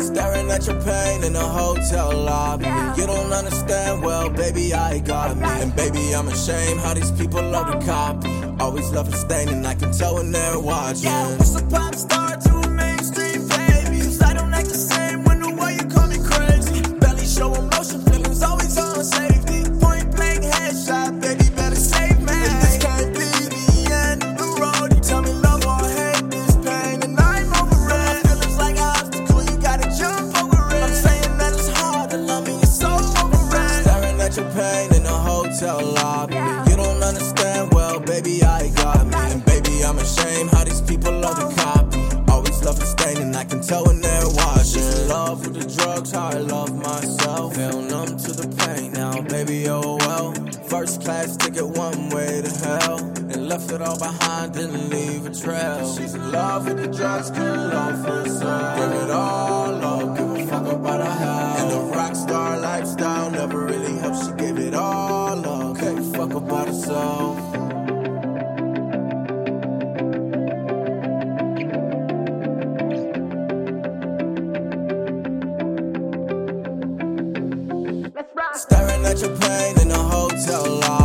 Staring at your pain in a hotel lobby. You don't understand, well, baby, I got me. And baby, I'm ashamed how these people love to copy. Always love a stain, and I can tell when they're watching. Yeah, what's a pop star lobby. You don't understand, well, baby, I got me. And baby, I'm ashamed how these people love to copy. Always love a stain, and I can tell when they're watching. She's In love with the drugs, how I love myself. Feel numb to the pain now, baby, oh well. First class ticket, one way to hell. And left it all behind, didn't leave a trail. She's in love with the drugs, can't love herself. Give it all herself. Staring at your plane in a hotel lobby.